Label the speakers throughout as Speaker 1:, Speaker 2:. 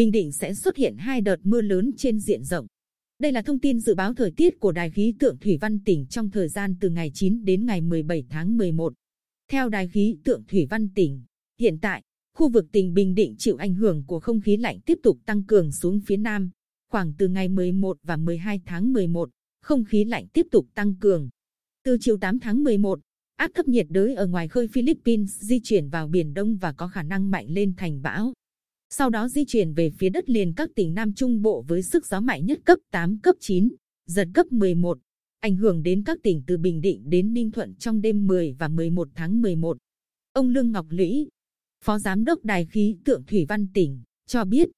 Speaker 1: Bình Định sẽ xuất hiện hai đợt mưa lớn trên diện rộng. Đây là thông tin dự báo thời tiết của Đài khí tượng Thủy văn tỉnh trong thời gian từ ngày 9 đến ngày 17 tháng 11. Theo Đài khí tượng Thủy văn tỉnh, hiện tại, khu vực tỉnh Bình Định chịu ảnh hưởng của không khí lạnh tiếp tục tăng cường xuống phía Nam. Khoảng từ ngày 11 và 12 tháng 11, không khí lạnh tiếp tục tăng cường. Từ chiều 8 tháng 11, áp thấp nhiệt đới ở ngoài khơi Philippines di chuyển vào Biển Đông và có khả năng mạnh lên thành bão. Sau đó di chuyển về phía đất liền các tỉnh Nam Trung Bộ với sức gió mạnh nhất cấp 8, cấp 9, giật cấp 11, ảnh hưởng đến các tỉnh từ Bình Định đến Ninh Thuận trong đêm 10 và 11 tháng 11. Ông Lương Ngọc Lũy, Phó Giám đốc Đài khí tượng Thủy văn tỉnh, cho biết,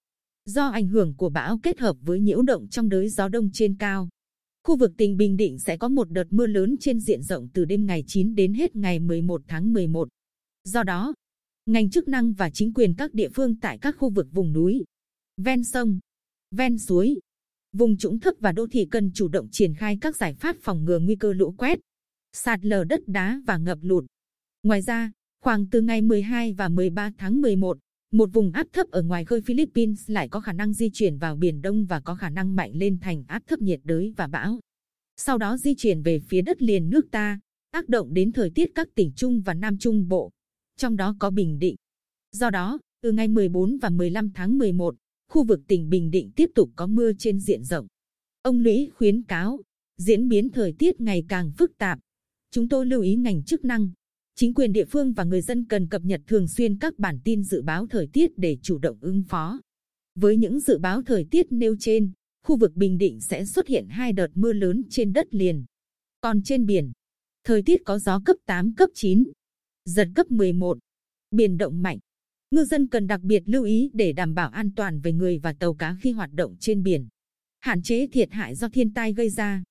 Speaker 1: do ảnh hưởng của bão kết hợp với nhiễu động trong đới gió đông trên cao, khu vực tỉnh Bình Định sẽ có một đợt mưa lớn trên diện rộng từ đêm ngày 9 đến hết ngày 11 tháng 11. Do đó, ngành chức năng và chính quyền các địa phương tại các khu vực vùng núi, ven sông, ven suối, vùng trũng thấp và đô thị cần chủ động triển khai các giải pháp phòng ngừa nguy cơ lũ quét, sạt lở đất đá và ngập lụt. Ngoài ra, khoảng từ ngày 12 và 13 tháng 11, một vùng áp thấp ở ngoài khơi Philippines lại có khả năng di chuyển vào Biển Đông và có khả năng mạnh lên thành áp thấp nhiệt đới và bão. Sau đó di chuyển về phía đất liền nước ta, tác động đến thời tiết các tỉnh Trung và Nam Trung Bộ trong đó có Bình Định. Do đó, từ ngày 14 và 15 tháng 11, khu vực tỉnh Bình Định tiếp tục có mưa trên diện rộng. Ông Lũy khuyến cáo, diễn biến thời tiết ngày càng phức tạp. Chúng tôi lưu ý ngành chức năng, chính quyền địa phương và người dân cần cập nhật thường xuyên các bản tin dự báo thời tiết để chủ động ứng phó. Với những dự báo thời tiết nêu trên, khu vực Bình Định sẽ xuất hiện hai đợt mưa lớn trên đất liền. Còn trên biển, thời tiết có gió cấp 8, cấp 9, giật cấp 11, biển động mạnh. Ngư dân cần đặc biệt lưu ý để đảm bảo an toàn về người và tàu cá khi hoạt động trên biển. Hạn chế thiệt hại do thiên tai gây ra.